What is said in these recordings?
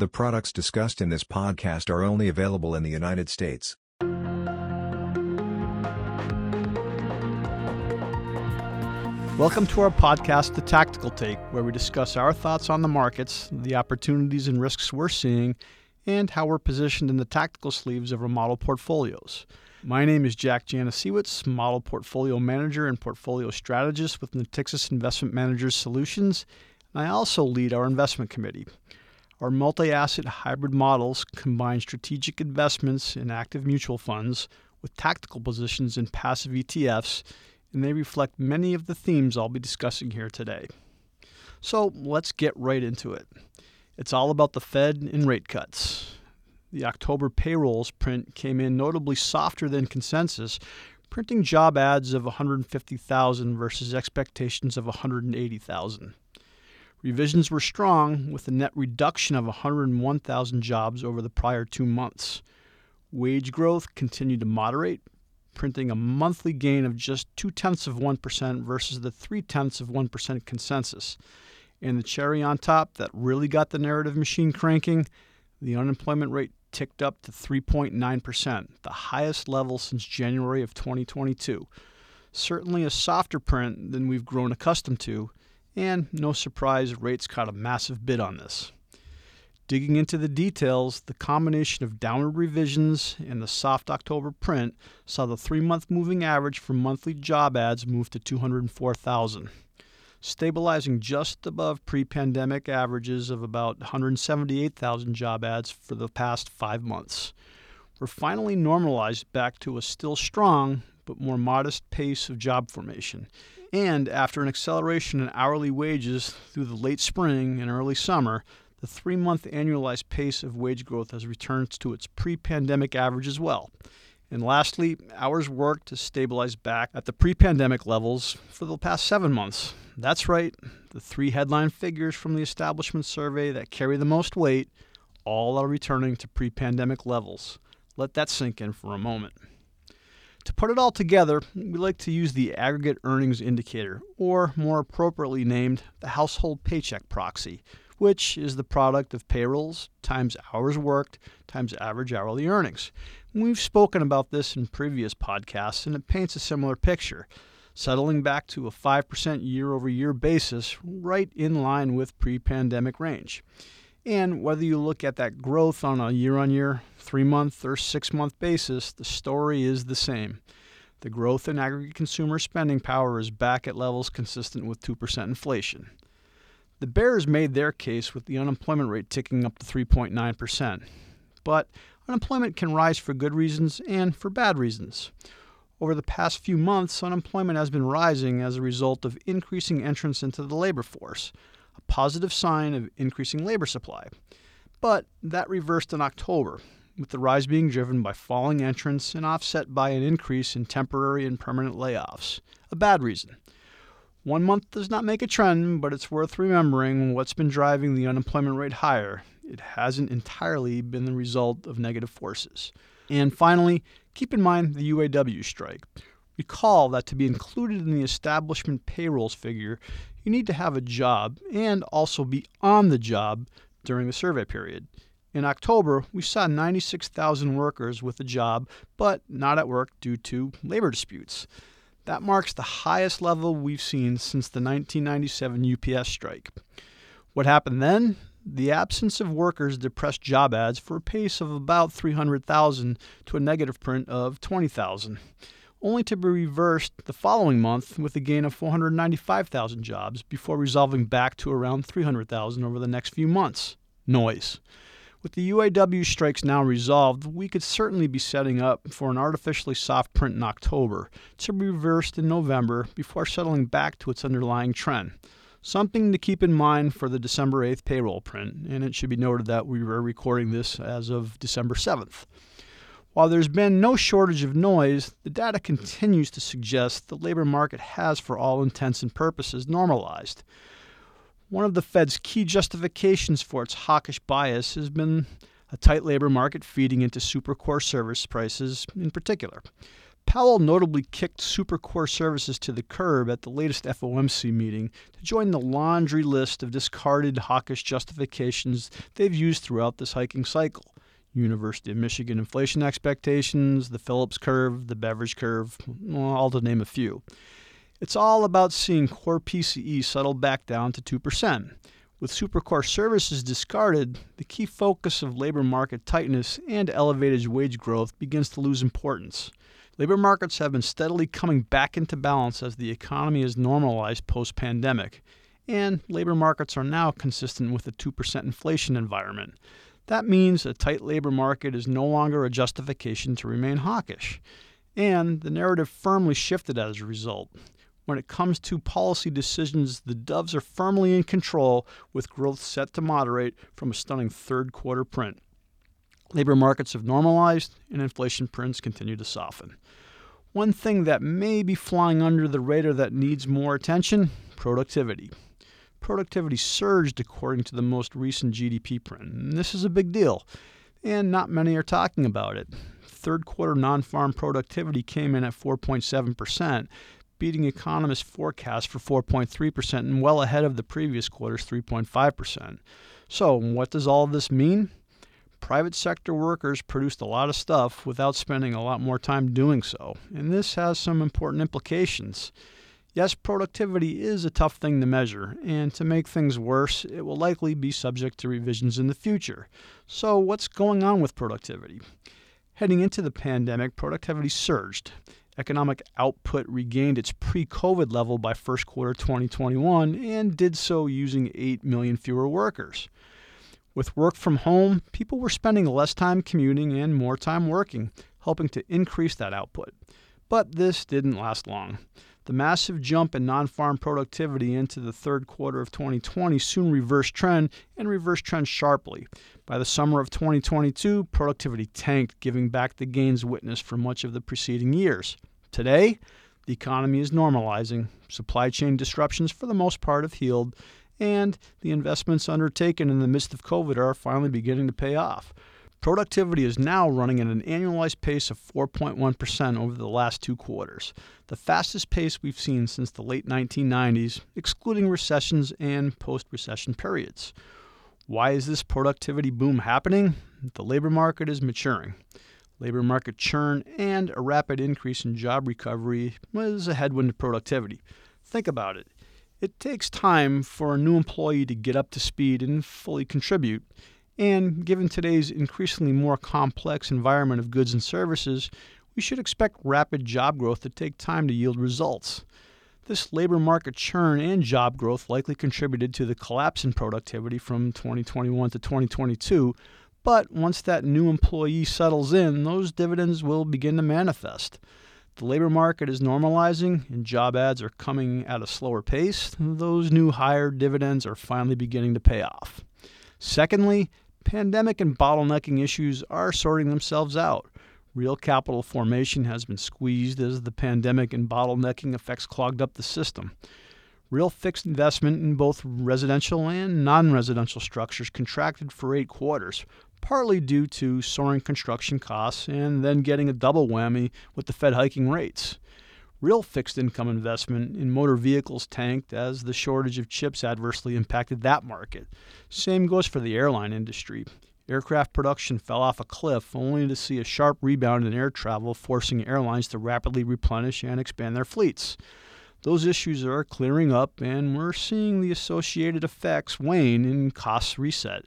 The products discussed in this podcast are only available in the United States. Welcome to our podcast, The Tactical Take, where we discuss our thoughts on the markets, the opportunities and risks we're seeing, and how we're positioned in the tactical sleeves of our model portfolios. My name is Jack Janasiewicz, model portfolio manager and portfolio strategist with Natixis Investment Managers Solutions, and I also lead our investment committee. Our multi asset hybrid models combine strategic investments in active mutual funds with tactical positions in passive ETFs, and they reflect many of the themes I'll be discussing here today. So let's get right into it. It's all about the Fed and rate cuts. The October payrolls print came in notably softer than consensus, printing job ads of 150,000 versus expectations of 180,000. Revisions were strong, with a net reduction of 101,000 jobs over the prior two months. Wage growth continued to moderate, printing a monthly gain of just two tenths of 1% versus the three tenths of 1% consensus. And the cherry on top that really got the narrative machine cranking the unemployment rate ticked up to 3.9%, the highest level since January of 2022. Certainly a softer print than we've grown accustomed to, and no surprise, rates caught a massive bid on this. Digging into the details, the combination of downward revisions and the soft October print saw the three month moving average for monthly job ads move to 204,000 stabilizing just above pre pandemic averages of about 178,000 job ads for the past five months. We're finally normalized back to a still strong but more modest pace of job formation. And after an acceleration in hourly wages through the late spring and early summer, the three month annualized pace of wage growth has returned to its pre pandemic average as well. And lastly, hours worked has stabilized back at the pre pandemic levels for the past seven months. That's right, the three headline figures from the establishment survey that carry the most weight all are returning to pre pandemic levels. Let that sink in for a moment. To put it all together, we like to use the aggregate earnings indicator, or more appropriately named, the household paycheck proxy, which is the product of payrolls times hours worked times average hourly earnings. We've spoken about this in previous podcasts, and it paints a similar picture, settling back to a 5% year over year basis, right in line with pre pandemic range. And whether you look at that growth on a year on year, three month, or six month basis, the story is the same. The growth in aggregate consumer spending power is back at levels consistent with 2% inflation. The Bears made their case with the unemployment rate ticking up to 3.9%. But unemployment can rise for good reasons and for bad reasons. Over the past few months, unemployment has been rising as a result of increasing entrance into the labor force, a positive sign of increasing labor supply. But that reversed in October, with the rise being driven by falling entrants and offset by an increase in temporary and permanent layoffs. A bad reason. One month does not make a trend, but it's worth remembering what's been driving the unemployment rate higher. It hasn't entirely been the result of negative forces. And finally, keep in mind the UAW strike. Recall that to be included in the establishment payrolls figure, you need to have a job and also be on the job during the survey period. In October, we saw 96,000 workers with a job but not at work due to labor disputes. That marks the highest level we've seen since the 1997 UPS strike. What happened then? The absence of workers depressed job ads for a pace of about 300,000 to a negative print of 20,000, only to be reversed the following month with a gain of 495,000 jobs before resolving back to around 300,000 over the next few months. Noise. With the UAW strikes now resolved, we could certainly be setting up for an artificially soft print in October to be reversed in November before settling back to its underlying trend. Something to keep in mind for the December 8th payroll print, and it should be noted that we were recording this as of December 7th. While there's been no shortage of noise, the data continues to suggest the labor market has, for all intents and purposes, normalized. One of the Fed's key justifications for its hawkish bias has been a tight labor market feeding into super core service prices in particular. Powell notably kicked supercore services to the curb at the latest FOMC meeting to join the laundry list of discarded hawkish justifications they've used throughout this hiking cycle. University of Michigan inflation expectations, the Phillips curve, the Beveridge curve, all to name a few. It's all about seeing core PCE settle back down to 2%. With supercore services discarded, the key focus of labor market tightness and elevated wage growth begins to lose importance. Labor markets have been steadily coming back into balance as the economy is normalized post pandemic, and labor markets are now consistent with a 2% inflation environment. That means a tight labor market is no longer a justification to remain hawkish, and the narrative firmly shifted as a result. When it comes to policy decisions, the Doves are firmly in control, with growth set to moderate from a stunning third quarter print. Labor markets have normalized and inflation prints continue to soften. One thing that may be flying under the radar that needs more attention productivity. Productivity surged according to the most recent GDP print. And this is a big deal, and not many are talking about it. Third quarter non farm productivity came in at 4.7%, beating economists' forecast for 4.3% and well ahead of the previous quarter's 3.5%. So, what does all this mean? private sector workers produced a lot of stuff without spending a lot more time doing so, and this has some important implications. Yes, productivity is a tough thing to measure, and to make things worse, it will likely be subject to revisions in the future. So, what's going on with productivity? Heading into the pandemic, productivity surged. Economic output regained its pre COVID level by first quarter 2021 and did so using 8 million fewer workers. With work from home, people were spending less time commuting and more time working, helping to increase that output. But this didn't last long. The massive jump in non farm productivity into the third quarter of 2020 soon reversed trend and reversed trend sharply. By the summer of 2022, productivity tanked, giving back the gains witnessed for much of the preceding years. Today, the economy is normalizing. Supply chain disruptions, for the most part, have healed, and the investments undertaken in the midst of COVID are finally beginning to pay off. Productivity is now running at an annualized pace of 4.1% over the last two quarters, the fastest pace we've seen since the late 1990s, excluding recessions and post recession periods. Why is this productivity boom happening? The labor market is maturing. Labor market churn and a rapid increase in job recovery was a headwind to productivity. Think about it. It takes time for a new employee to get up to speed and fully contribute. And given today's increasingly more complex environment of goods and services, we should expect rapid job growth to take time to yield results. This labor market churn and job growth likely contributed to the collapse in productivity from 2021 to 2022, but once that new employee settles in, those dividends will begin to manifest the labor market is normalizing and job ads are coming at a slower pace, those new higher dividends are finally beginning to pay off. Secondly, pandemic and bottlenecking issues are sorting themselves out. Real capital formation has been squeezed as the pandemic and bottlenecking effects clogged up the system. Real fixed investment in both residential and non residential structures contracted for eight quarters, partly due to soaring construction costs and then getting a double whammy with the Fed hiking rates. Real fixed income investment in motor vehicles tanked as the shortage of chips adversely impacted that market. Same goes for the airline industry. Aircraft production fell off a cliff only to see a sharp rebound in air travel, forcing airlines to rapidly replenish and expand their fleets. Those issues are clearing up, and we're seeing the associated effects wane in costs reset.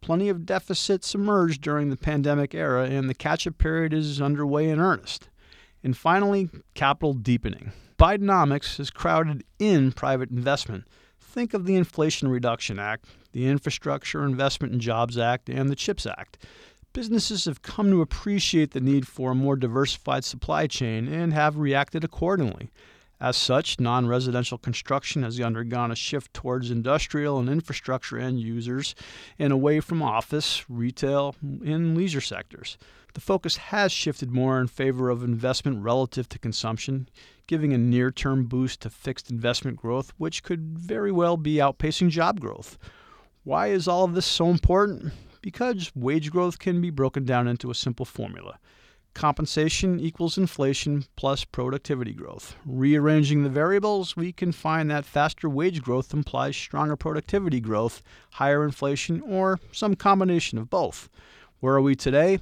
Plenty of deficits emerged during the pandemic era, and the catch up period is underway in earnest. And finally, capital deepening. Bidenomics has crowded in private investment. Think of the Inflation Reduction Act, the Infrastructure Investment and Jobs Act, and the CHIPS Act. Businesses have come to appreciate the need for a more diversified supply chain and have reacted accordingly. As such, non residential construction has undergone a shift towards industrial and infrastructure end users and away from office, retail, and leisure sectors. The focus has shifted more in favor of investment relative to consumption, giving a near term boost to fixed investment growth, which could very well be outpacing job growth. Why is all of this so important? Because wage growth can be broken down into a simple formula compensation equals inflation plus productivity growth. Rearranging the variables, we can find that faster wage growth implies stronger productivity growth, higher inflation, or some combination of both. Where are we today?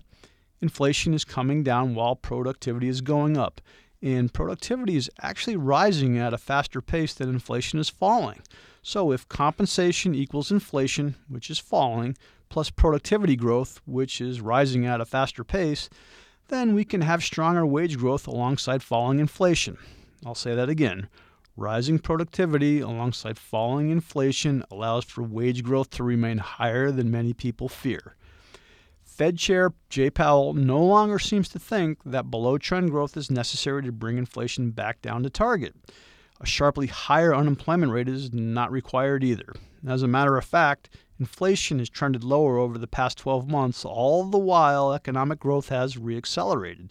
Inflation is coming down while productivity is going up. And productivity is actually rising at a faster pace than inflation is falling. So if compensation equals inflation, which is falling, plus productivity growth, which is rising at a faster pace, then we can have stronger wage growth alongside falling inflation. I'll say that again. Rising productivity alongside falling inflation allows for wage growth to remain higher than many people fear. Fed Chair Jay Powell no longer seems to think that below trend growth is necessary to bring inflation back down to target. A sharply higher unemployment rate is not required either. As a matter of fact, Inflation has trended lower over the past 12 months, all the while economic growth has reaccelerated,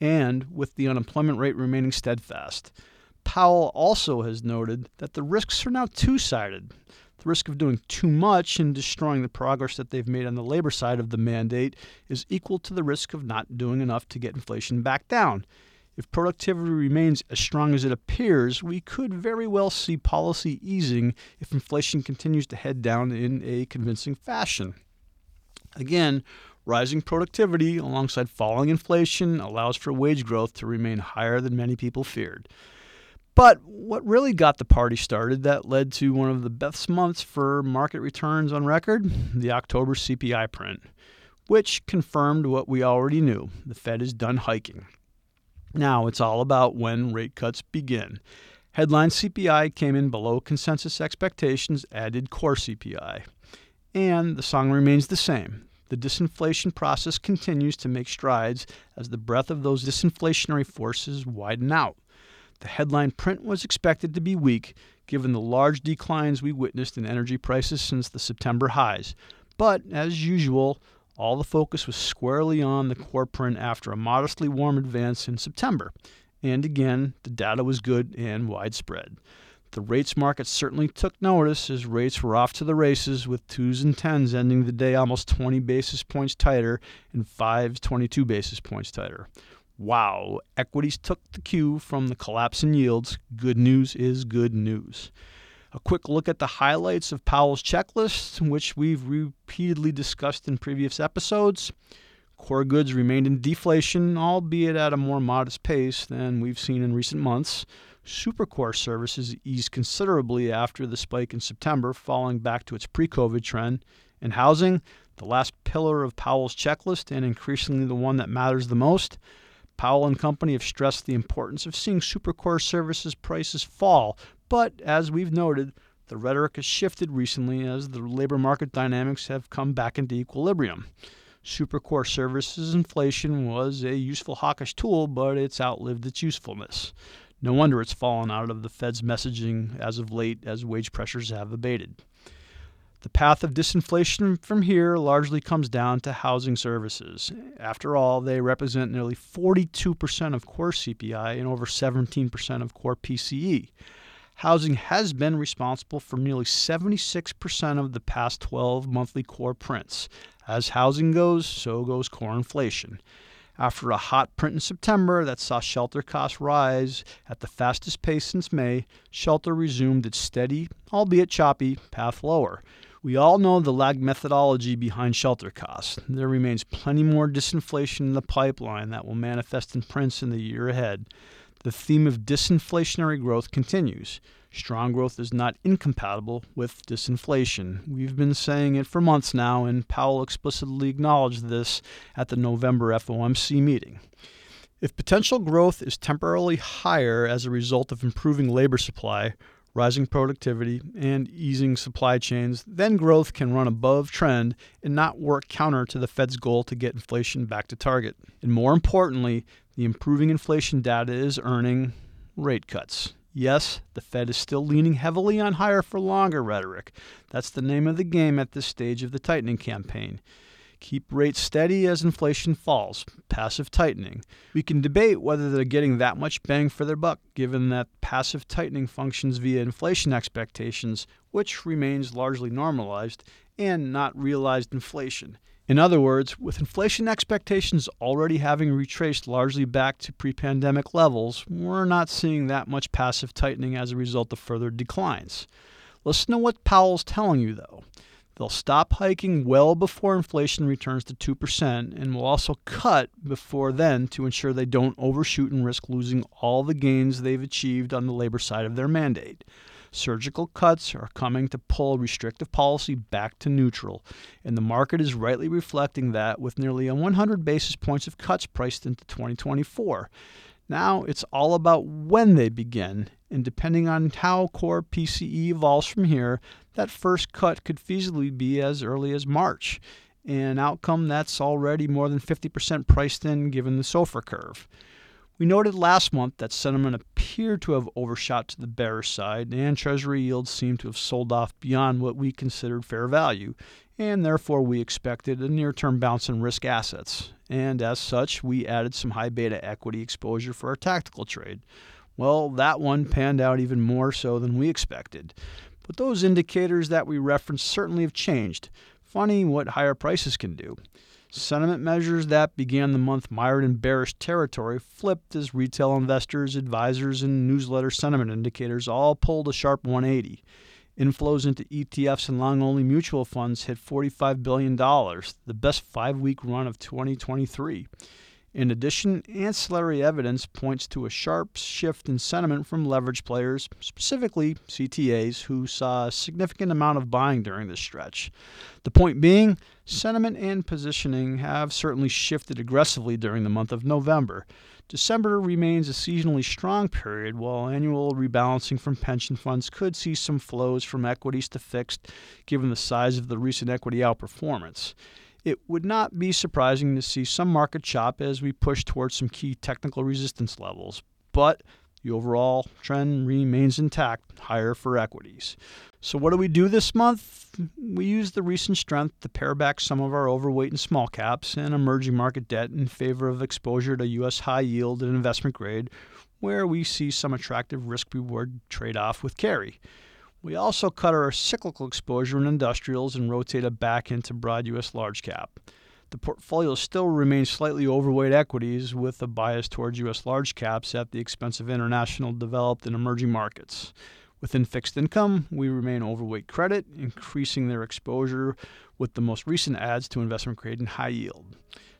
and with the unemployment rate remaining steadfast. Powell also has noted that the risks are now two sided. The risk of doing too much and destroying the progress that they've made on the labor side of the mandate is equal to the risk of not doing enough to get inflation back down. If productivity remains as strong as it appears, we could very well see policy easing if inflation continues to head down in a convincing fashion. Again, rising productivity alongside falling inflation allows for wage growth to remain higher than many people feared. But what really got the party started that led to one of the best months for market returns on record? The October CPI print, which confirmed what we already knew the Fed is done hiking. Now it's all about when rate cuts begin. Headline CPI came in below consensus expectations, added core CPI. And the song remains the same. The disinflation process continues to make strides as the breadth of those disinflationary forces widen out. The headline print was expected to be weak, given the large declines we witnessed in energy prices since the September highs. But, as usual, all the focus was squarely on the core print after a modestly warm advance in September. And again, the data was good and widespread. The rates market certainly took notice as rates were off to the races with twos and tens ending the day almost 20 basis points tighter and fives 22 basis points tighter. Wow, equities took the cue from the collapse in yields. Good news is good news. A quick look at the highlights of Powell's checklist, which we've repeatedly discussed in previous episodes. Core goods remained in deflation, albeit at a more modest pace than we've seen in recent months. Supercore services eased considerably after the spike in September, falling back to its pre COVID trend. And housing, the last pillar of Powell's checklist and increasingly the one that matters the most, Powell and Company have stressed the importance of seeing supercore services prices fall, but as we've noted, the rhetoric has shifted recently as the labor market dynamics have come back into equilibrium. Supercore services inflation was a useful hawkish tool, but it's outlived its usefulness. No wonder it's fallen out of the Fed's messaging as of late as wage pressures have abated. The path of disinflation from here largely comes down to housing services. After all, they represent nearly 42% of core CPI and over 17% of core PCE. Housing has been responsible for nearly 76% of the past 12 monthly core prints. As housing goes, so goes core inflation. After a hot print in September that saw shelter costs rise at the fastest pace since May, shelter resumed its steady, albeit choppy, path lower. We all know the lag methodology behind shelter costs. There remains plenty more disinflation in the pipeline that will manifest in prints in the year ahead. The theme of disinflationary growth continues. Strong growth is not incompatible with disinflation. We've been saying it for months now, and Powell explicitly acknowledged this at the November FOMC meeting. If potential growth is temporarily higher as a result of improving labor supply, rising productivity, and easing supply chains, then growth can run above trend and not work counter to the Fed's goal to get inflation back to target. And more importantly, the improving inflation data is earning rate cuts. Yes, the Fed is still leaning heavily on higher for longer rhetoric. That's the name of the game at this stage of the tightening campaign. Keep rates steady as inflation falls, passive tightening. We can debate whether they're getting that much bang for their buck, given that passive tightening functions via inflation expectations, which remains largely normalized, and not realized inflation. In other words, with inflation expectations already having retraced largely back to pre pandemic levels, we're not seeing that much passive tightening as a result of further declines. Listen to what Powell's telling you, though. They'll stop hiking well before inflation returns to 2% and will also cut before then to ensure they don't overshoot and risk losing all the gains they've achieved on the labor side of their mandate. Surgical cuts are coming to pull restrictive policy back to neutral, and the market is rightly reflecting that with nearly 100 basis points of cuts priced into 2024. Now it's all about when they begin, and depending on how core PCE evolves from here, that first cut could feasibly be as early as March, an outcome that's already more than 50% priced in given the SOFR curve. We noted last month that sentiment appeared to have overshot to the bearish side, and Treasury yields seemed to have sold off beyond what we considered fair value, and therefore we expected a near term bounce in risk assets. And as such, we added some high beta equity exposure for our tactical trade. Well, that one panned out even more so than we expected. But those indicators that we referenced certainly have changed. Funny what higher prices can do. Sentiment measures that began the month mired in bearish territory flipped as retail investors, advisors, and newsletter sentiment indicators all pulled a sharp 180. Inflows into ETFs and long only mutual funds hit $45 billion, the best five week run of 2023. In addition, ancillary evidence points to a sharp shift in sentiment from leverage players, specifically CTAs, who saw a significant amount of buying during this stretch. The point being, sentiment and positioning have certainly shifted aggressively during the month of November. December remains a seasonally strong period, while annual rebalancing from pension funds could see some flows from equities to fixed, given the size of the recent equity outperformance it would not be surprising to see some market chop as we push towards some key technical resistance levels, but the overall trend remains intact, higher for equities. So, what do we do this month? We use the recent strength to pare back some of our overweight and small caps and emerging market debt in favor of exposure to U.S. high yield and investment grade, where we see some attractive risk reward trade off with carry. We also cut our cyclical exposure in industrials and rotated back into broad U.S. large cap. The portfolio still remains slightly overweight equities with a bias towards U.S. large caps at the expense of international developed and emerging markets. Within fixed income, we remain overweight credit, increasing their exposure with the most recent adds to investment grade and high yield.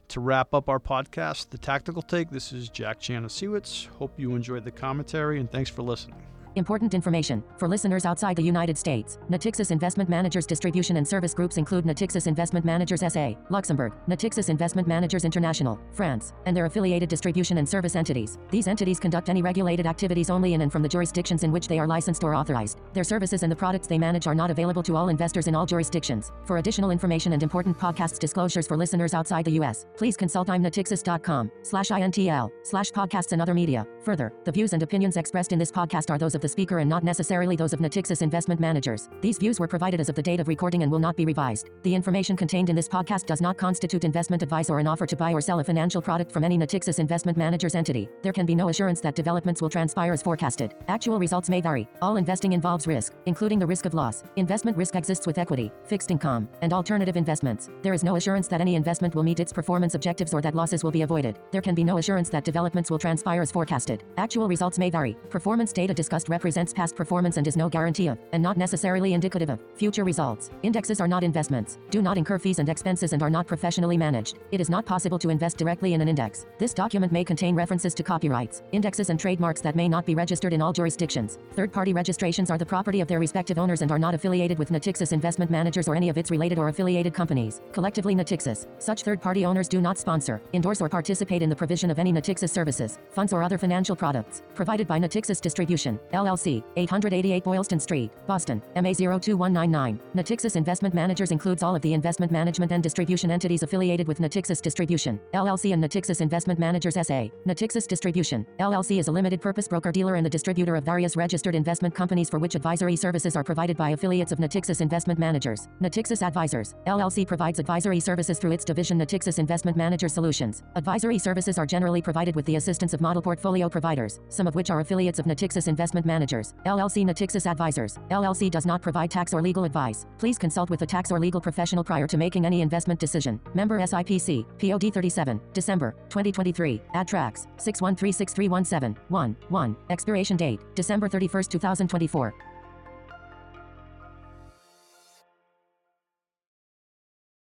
To wrap up our podcast, The Tactical Take, this is Jack Janasiewicz. Hope you enjoyed the commentary and thanks for listening. Important information for listeners outside the United States. Natixis Investment Managers distribution and service groups include Natixis Investment Managers SA, Luxembourg, Natixis Investment Managers International, France, and their affiliated distribution and service entities. These entities conduct any regulated activities only in and from the jurisdictions in which they are licensed or authorized. Their services and the products they manage are not available to all investors in all jurisdictions. For additional information and important podcasts disclosures for listeners outside the U.S., please consult imnatixis.com slash intl slash podcasts and other media. Further, the views and opinions expressed in this podcast are those of the speaker and not necessarily those of Natixis investment managers. These views were provided as of the date of recording and will not be revised. The information contained in this podcast does not constitute investment advice or an offer to buy or sell a financial product from any Natixis investment manager's entity. There can be no assurance that developments will transpire as forecasted. Actual results may vary. All investing involves risk, including the risk of loss. Investment risk exists with equity, fixed income, and alternative investments. There is no assurance that any investment will meet its performance objectives or that losses will be avoided. There can be no assurance that developments will transpire as forecasted. Actual results may vary. Performance data discussed represents past performance and is no guarantee of, and not necessarily indicative of, future results. Indexes are not investments, do not incur fees and expenses, and are not professionally managed. It is not possible to invest directly in an index. This document may contain references to copyrights, indexes, and trademarks that may not be registered in all jurisdictions. Third party registrations are the property of their respective owners and are not affiliated with Natixis Investment Managers or any of its related or affiliated companies. Collectively, Natixis. Such third party owners do not sponsor, endorse, or participate in the provision of any Natixis services, funds, or other financial products provided by Natixis Distribution, LLC, 888 Boylston Street, Boston, MA 02199. Natixis Investment Managers includes all of the investment management and distribution entities affiliated with Natixis Distribution, LLC and Natixis Investment Managers SA. Natixis Distribution, LLC is a limited purpose broker dealer and the distributor of various registered investment companies for which advisory services are provided by affiliates of Natixis Investment Managers. Natixis Advisors, LLC provides advisory services through its division Natixis Investment Manager Solutions. Advisory services are generally provided with the assistance of model portfolio providers, some of which are affiliates of Natixis Investment Managers Managers, LLC Natixis Advisors, LLC does not provide tax or legal advice. Please consult with a tax or legal professional prior to making any investment decision. Member SIPC, POD 37, December 2023. AdTrax 6136317 1 1. Expiration date December 31st, 2024.